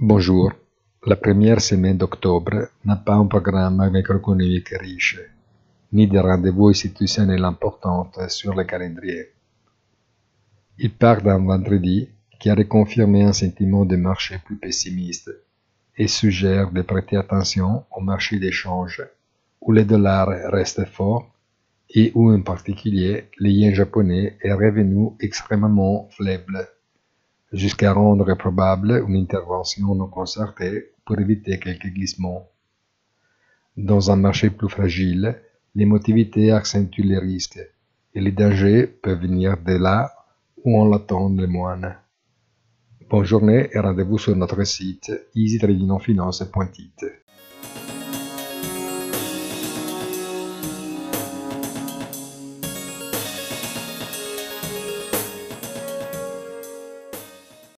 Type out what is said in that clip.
Bonjour. La première semaine d'octobre n'a pas un programme macroéconomique riche, ni de rendez-vous institutionnels importants sur le calendrier. Il part d'un vendredi qui a reconfirmé un sentiment de marché plus pessimiste et suggère de prêter attention au marché d'échange où le dollar reste fort et où en particulier le yen japonais est revenu extrêmement faible jusqu'à rendre probable une intervention non concertée pour éviter quelques glissements. Dans un marché plus fragile, l'émotivité accentue les risques et les dangers peuvent venir de là où on l'attend le moins. Bonne journée et rendez-vous sur notre site easytradingfinance.it.